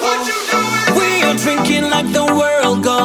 We are drinking like the world goes.